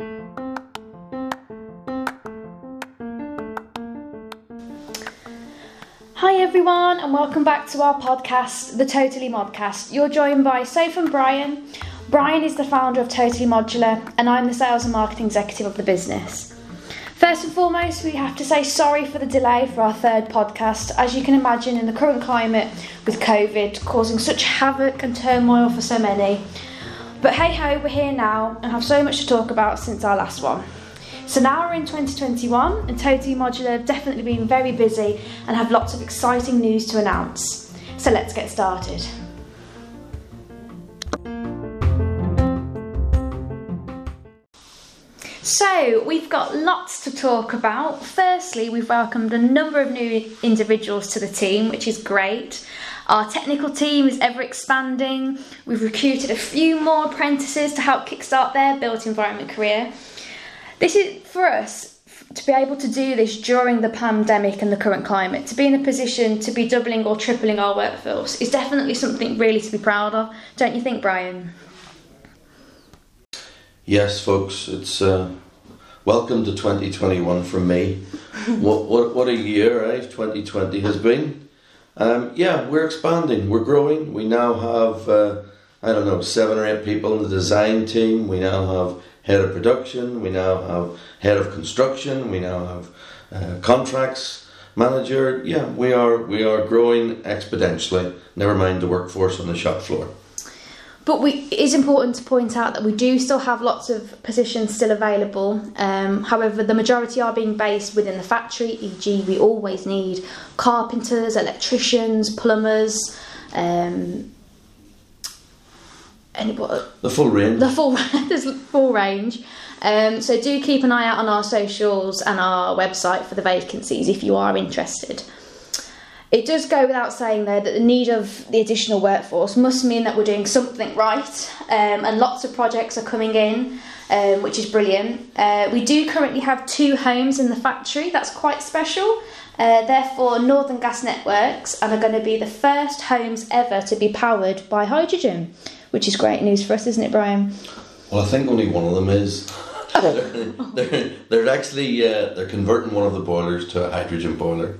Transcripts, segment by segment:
Hi everyone, and welcome back to our podcast, the Totally Modcast. You're joined by Soph and Brian. Brian is the founder of Totally Modular, and I'm the sales and marketing executive of the business. First and foremost, we have to say sorry for the delay for our third podcast. As you can imagine, in the current climate with COVID causing such havoc and turmoil for so many. But hey ho, we're here now and have so much to talk about since our last one. So now we're in 2021 and Totally Modular have definitely been very busy and have lots of exciting news to announce. So let's get started. So, we've got lots to talk about. Firstly, we've welcomed a number of new individuals to the team, which is great. Our technical team is ever expanding. We've recruited a few more apprentices to help kickstart their built environment career. This is for us to be able to do this during the pandemic and the current climate, to be in a position to be doubling or tripling our workforce is definitely something really to be proud of, don't you think, Brian? Yes, folks, it's uh, welcome to 2021 from me. what, what, what a year, right? 2020 has been. Um, yeah, we're expanding, we're growing. We now have, uh, I don't know, seven or eight people in the design team. We now have head of production, we now have head of construction, we now have uh, contracts manager. Yeah, we are we are growing exponentially. Never mind the workforce on the shop floor. But we, it is important to point out that we do still have lots of positions still available. Um, however, the majority are being based within the factory, e.g., we always need carpenters, electricians, plumbers, um, any, what, the full range. The full, there's full range. Um, so do keep an eye out on our socials and our website for the vacancies if you are interested. It does go without saying, though, that the need of the additional workforce must mean that we're doing something right, um, and lots of projects are coming in, um, which is brilliant. Uh, we do currently have two homes in the factory, that's quite special. Uh, therefore, Northern Gas Networks and are going to be the first homes ever to be powered by hydrogen, which is great news for us, isn't it, Brian? Well, I think only one of them is. they're, they're, they're, actually uh, they're converting one of the boilers to a hydrogen boiler.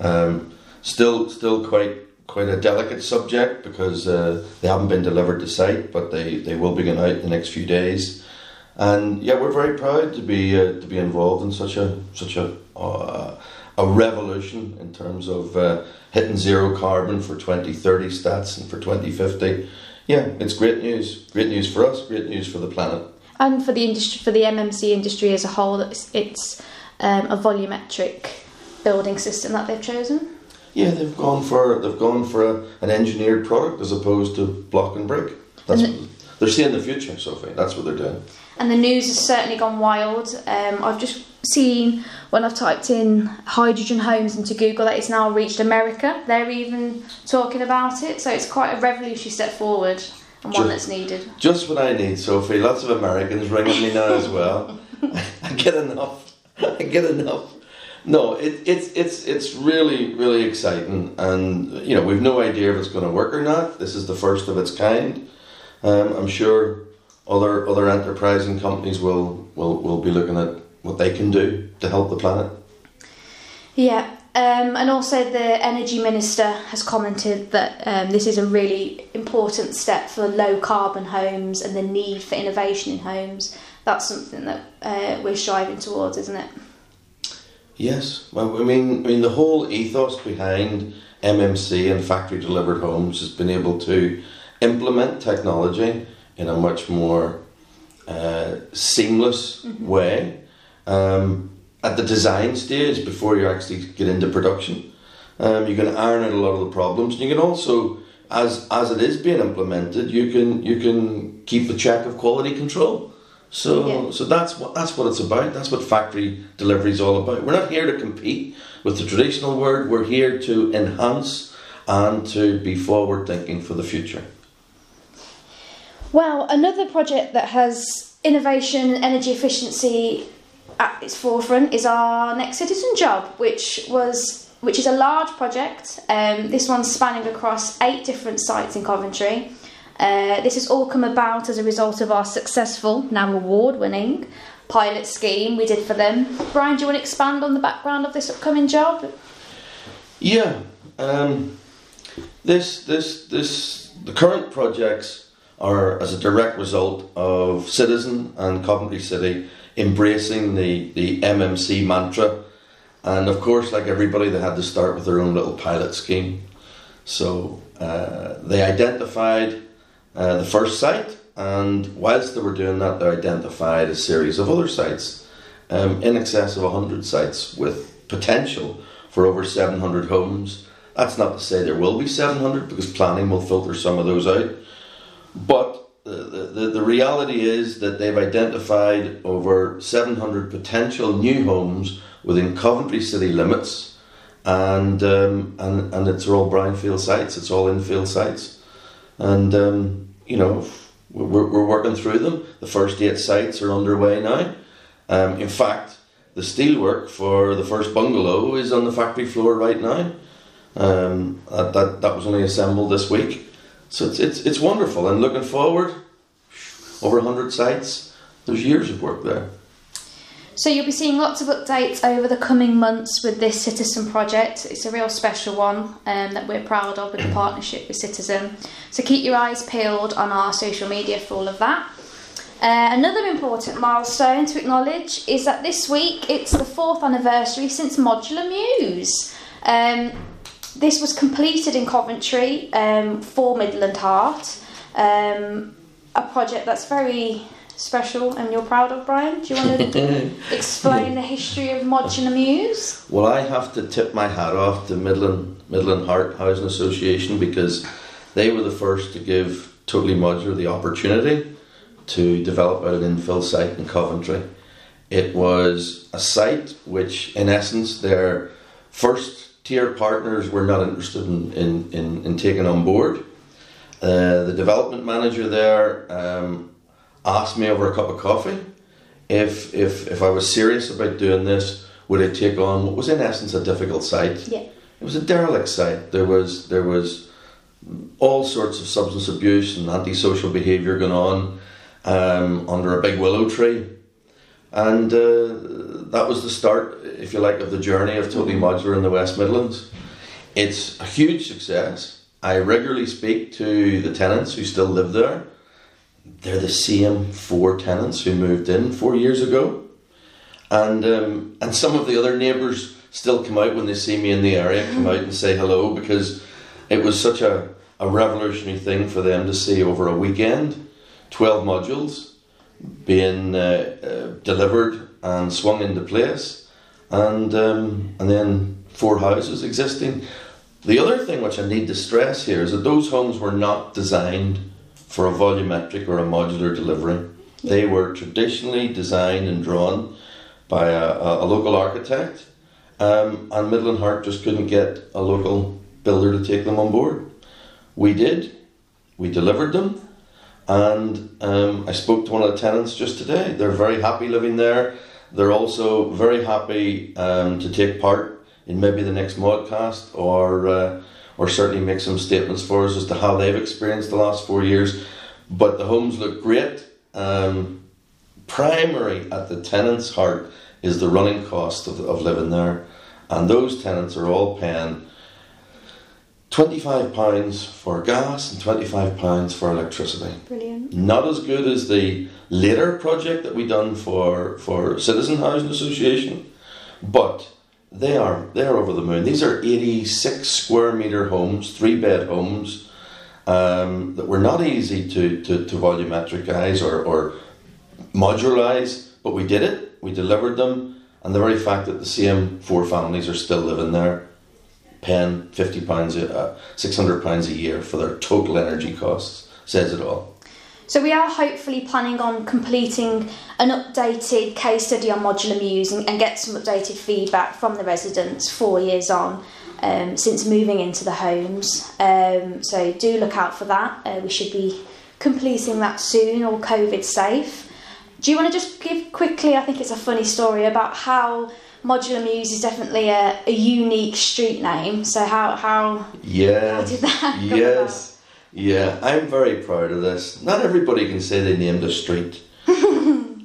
Um, still still quite quite a delicate subject because uh, they haven't been delivered to site, but they, they will be going out in the next few days. And yeah, we're very proud to be uh, to be involved in such a such a uh, a revolution in terms of uh, hitting zero carbon for 2030 stats and for 2050. Yeah, it's great news. Great news for us. Great news for the planet. And for the industry, for the MMC industry as a whole, it's, it's um, a volumetric building system that they've chosen. Yeah, they've gone for they've gone for a, an engineered product as opposed to block and brick. That's the, what, they're seeing the future, Sophie. That's what they're doing. And the news has certainly gone wild. Um, I've just seen when I've typed in hydrogen homes into Google that it's now reached America. They're even talking about it, so it's quite a revolutionary step forward and one that's needed. Just what I need, Sophie. Lots of Americans ringing me now as well. I get enough. I get enough. No, it, it's it's it's really really exciting, and you know we've no idea if it's going to work or not. This is the first of its kind. Um, I'm sure other other enterprising companies will, will will be looking at what they can do to help the planet. Yeah, um, and also the energy minister has commented that um, this is a really important step for low carbon homes and the need for innovation in homes. That's something that uh, we're striving towards, isn't it? Yes, well, I mean, I mean, the whole ethos behind MMC and factory delivered homes has been able to implement technology in a much more uh, seamless mm-hmm. way um, at the design stage before you actually get into production. Um, you can iron out a lot of the problems. And you can also, as as it is being implemented, you can you can keep a check of quality control. So, yeah. so that's what that's what it's about. That's what factory delivery is all about. We're not here to compete with the traditional word. We're here to enhance and to be forward thinking for the future. Well, another project that has innovation, and energy efficiency at its forefront is our Next Citizen job, which was which is a large project. Um, this one's spanning across eight different sites in Coventry. Uh, this has all come about as a result of our successful, now award winning, pilot scheme we did for them. Brian, do you want to expand on the background of this upcoming job? Yeah, um, this this this the current projects are as a direct result of Citizen and Coventry City embracing the the MMC mantra, and of course, like everybody, they had to start with their own little pilot scheme. So uh, they identified uh, the first site, and whilst they were doing that, they identified a series of other sites, um, in excess of 100 sites with potential for over 700 homes. That's not to say there will be 700 because planning will filter some of those out. But the, the, the reality is that they've identified over 700 potential new homes within Coventry city limits and um, and and it's all brownfield sites. It's all infield sites, and um, you know we're, we're working through them. The first eight sites are underway now. Um, in fact, the steelwork for the first bungalow is on the factory floor right now. Um, that, that that was only assembled this week, so it's it's it's wonderful. And looking forward, over hundred sites. There's years of work there. So you'll be seeing lots of updates over the coming months with this Citizen project. It's a real special one um, that we're proud of with the partnership with Citizen. So keep your eyes peeled on our social media for all of that. Uh, another important milestone to acknowledge is that this week it's the fourth anniversary since Modular Mews. Um, this was completed in Coventry um, for Midland Heart, um, a project that's very special and you're proud of, Brian? Do you want to explain the history of Modular Mews? Well, I have to tip my hat off to Midland Midland Heart Housing Association because they were the first to give Totally Modular the opportunity to develop out an infill site in Coventry. It was a site which, in essence, their first tier partners were not interested in, in, in, in taking on board. Uh, the development manager there um, asked me over a cup of coffee if if if I was serious about doing this, would I take on what was in essence a difficult site? Yeah. It was a derelict site. There was there was all sorts of substance abuse and antisocial behaviour going on um, under a big willow tree, and uh, that was the start, if you like, of the journey of Totally Modular in the West Midlands. It's a huge success. I regularly speak to the tenants who still live there they're the same four tenants who moved in four years ago, and um, and some of the other neighbours still come out when they see me in the area, come out and say hello because it was such a, a revolutionary thing for them to see over a weekend, twelve modules being uh, uh, delivered and swung into place, and um, and then four houses existing. The other thing which I need to stress here is that those homes were not designed for a volumetric or a modular delivery. They were traditionally designed and drawn by a, a, a local architect, um, and Midland Heart just couldn't get a local builder to take them on board. We did, we delivered them, and um, I spoke to one of the tenants just today. They're very happy living there. They're also very happy um, to take part in maybe the next modcast or. Uh, or certainly make some statements for us as to how they've experienced the last four years. But the homes look great. Um, primary at the tenant's heart is the running cost of, of living there, and those tenants are all paying £25 for gas and £25 for electricity. Brilliant. Not as good as the later project that we done for, for Citizen Housing Association, but they are they are over the moon. These are eighty six square meter homes, three bed homes um, that were not easy to to, to volumetricize or, or modularize, but we did it. We delivered them, and the very fact that the same four families are still living there, paying fifty pounds, uh, six hundred pounds a year for their total energy costs, says it all. So we are hopefully planning on completing an updated case study on modular mews and, get some updated feedback from the residents four years on um, since moving into the homes. Um, so do look out for that. Uh, we should be completing that soon, all COVID safe. Do you want to just give quickly? I think it's a funny story about how Modular Mews is definitely a, a unique street name. So how how yeah how did that yes Yeah, I'm very proud of this. Not everybody can say they named a street.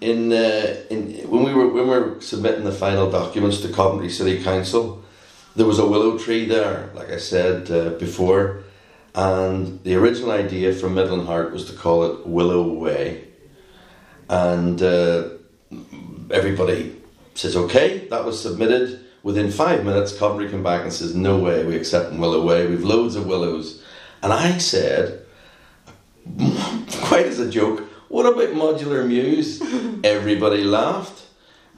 in uh, in when we were when we were submitting the final documents to Coventry City Council, there was a willow tree there, like I said uh, before, and the original idea from Midland Heart was to call it Willow Way, and uh, everybody says okay. That was submitted. Within five minutes, Coventry came back and says, "No way, we accept Willow Way. We've loads of willows." And I said, quite as a joke, what about Modular Mews? Everybody laughed.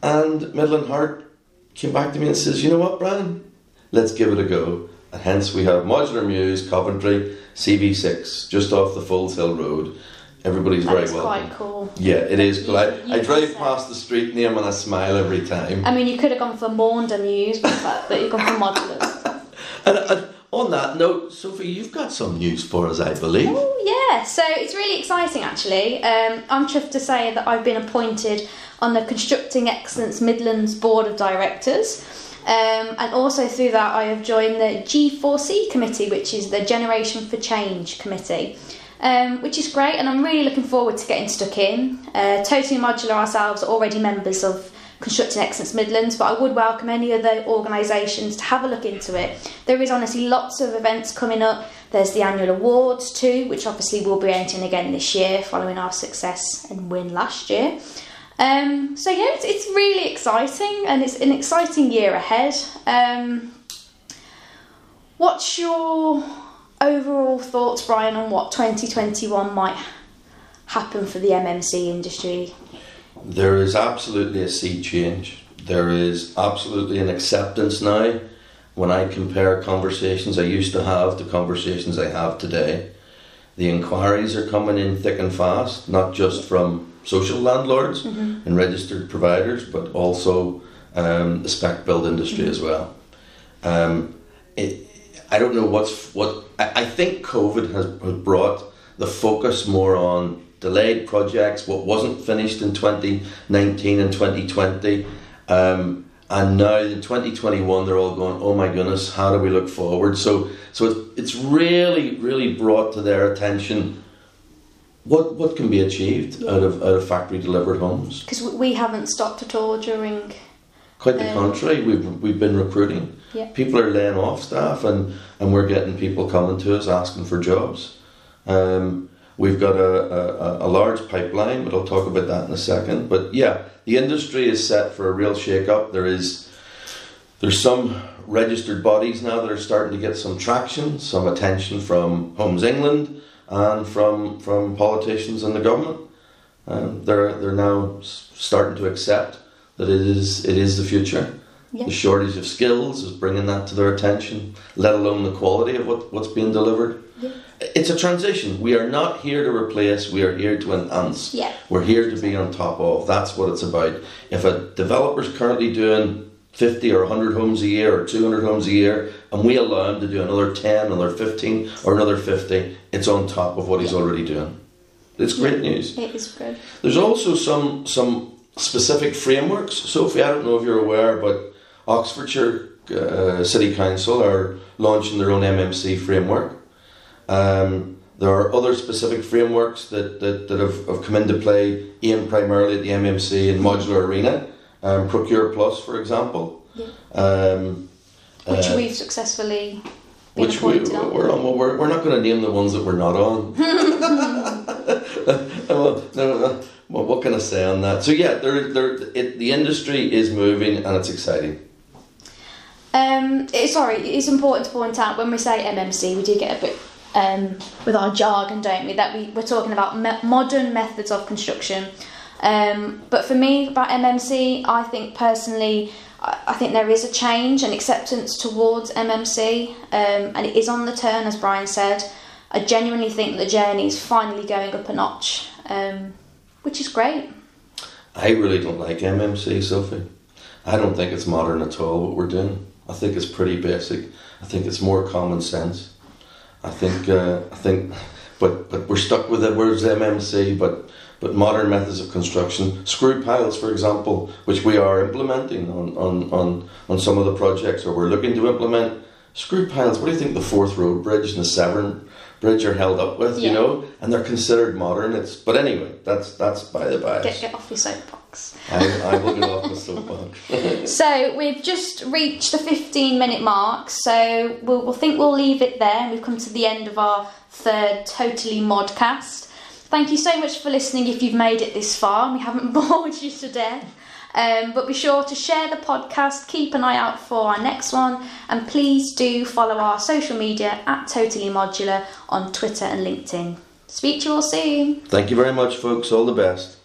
And Midland Heart came back to me and says, you know what, Brian? Let's give it a go. And hence we have Modular Muse, Coventry, CV6, just off the Foleshill Road. Everybody's That's very welcome. quite cool. Yeah, it is cool. I, You- I drive past the street name and I smile every time. I mean, you could have gone for Maunder Muse, but, but you've gone for Modulars. And, and on that note, Sophie, you've got some news for us, I believe. Oh yeah, so it's really exciting actually. Um, I'm chuffed to say that I've been appointed on the Constructing Excellence Midlands Board of Directors. Um, and also through that, I have joined the G4C committee, which is the Generation for Change committee, um, which is great. And I'm really looking forward to getting stuck in. Uh, totally Modular ourselves already members of Constructing Excellence Midlands, but I would welcome any other organisations to have a look into it. There is honestly lots of events coming up. There's the annual awards too, which obviously we'll be entering again this year following our success and win last year. Um, so yeah, it's, it's really exciting and it's an exciting year ahead. Um, what's your overall thoughts, Brian, on what 2021 might happen for the MMC industry? There is absolutely a sea change. There is absolutely an acceptance now. When I compare conversations I used to have to conversations I have today, the inquiries are coming in thick and fast, not just from social landlords and registered providers, but also um, the spec build industry as well. Um, it, I don't know what's what. I, I think COVID has, has brought the focus more on delayed projects, what wasn't finished in 2019 and 2020. Um, and now in 2021, they're all going, oh my goodness, how do we look forward? So, so it's, it's really, really brought to their attention what, what can be achieved out of, out of factory delivered homes. Because we haven't stopped at all during. Quite the Um, contrary, we've, we've been recruiting. Yeah. People are laying off staff, and, and we're getting people coming to us asking for jobs. Um, we've got a, a, a large pipeline, but I'll talk about that in a second. But yeah, the industry is set for a real shake-up. There is there's some registered bodies now that are starting to get some traction, some attention from Homes England and from from politicians and the government. Um, they're they're now starting to accept that it is it is the future. Yeah. The shortage of skills is bringing that to their attention, let alone the quality of what, what's being delivered. Yeah. It's a transition. We are not here to replace, we are here to enhance. Yeah. We're here to be on top of. That's what it's about. If a developer's currently doing 50 or 100 homes a year or 200 homes a year, and we allow him to do another 10, another 15, or another 50, it's on top of what he's already doing. It's great news. It is good. There's also some some specific frameworks. Sophie, I don't know if you're aware, but Oxfordshire uh, City Council are launching their own MMC framework. Um, there are other specific frameworks that, that, that have, have come into play, aimed primarily at the MMC and modular arena. Um, Procure Plus, for example. Yeah. Um, Which uh, we've successfully been which we, on. we're on. Well, we're, we're not going to name the ones that we're not on. well, no, no, well, what can I say on that? So yeah, there, there, it, the industry is moving and it's exciting. Um, it, sorry, it's important to point out when we say MMC, we do get a bit um, with our jargon, don't we? That we, we're talking about me- modern methods of construction. Um, but for me, about MMC, I think personally, I, think there is a change and acceptance towards MMC, um, and it is on the turn, as Brian said. I genuinely think the journey is finally going up a notch, um, which is great. I really don't like MMC, Sophie. I don't think it's modern at all. What we're doing, I think it's pretty basic. I think it's more common sense. I think, uh, I think, but but we're stuck with the words MMC. But but modern methods of construction, screw piles, for example, which we are implementing on on on, on some of the projects, or we're looking to implement. Screw piles. What do you think the Forth Road Bridge and the Severn bridge are held up with, Yeah. you know, and they're considered modern. It's but anyway, that's that's by the by. Get, get off your soapbox. I, I will get off the soapbox. So we've just reached the 15 minute mark, so we'll, we'll think we'll leave it there. We've come to the end of our third Totally Modcast. Thank you so much for listening if you've made it this far we haven't bored you to death. Um, but be sure to share the podcast, keep an eye out for our next one, and please do follow our social media at Totally Modular on Twitter and LinkedIn. Speak to you all soon. Thank you very much, folks. All the best.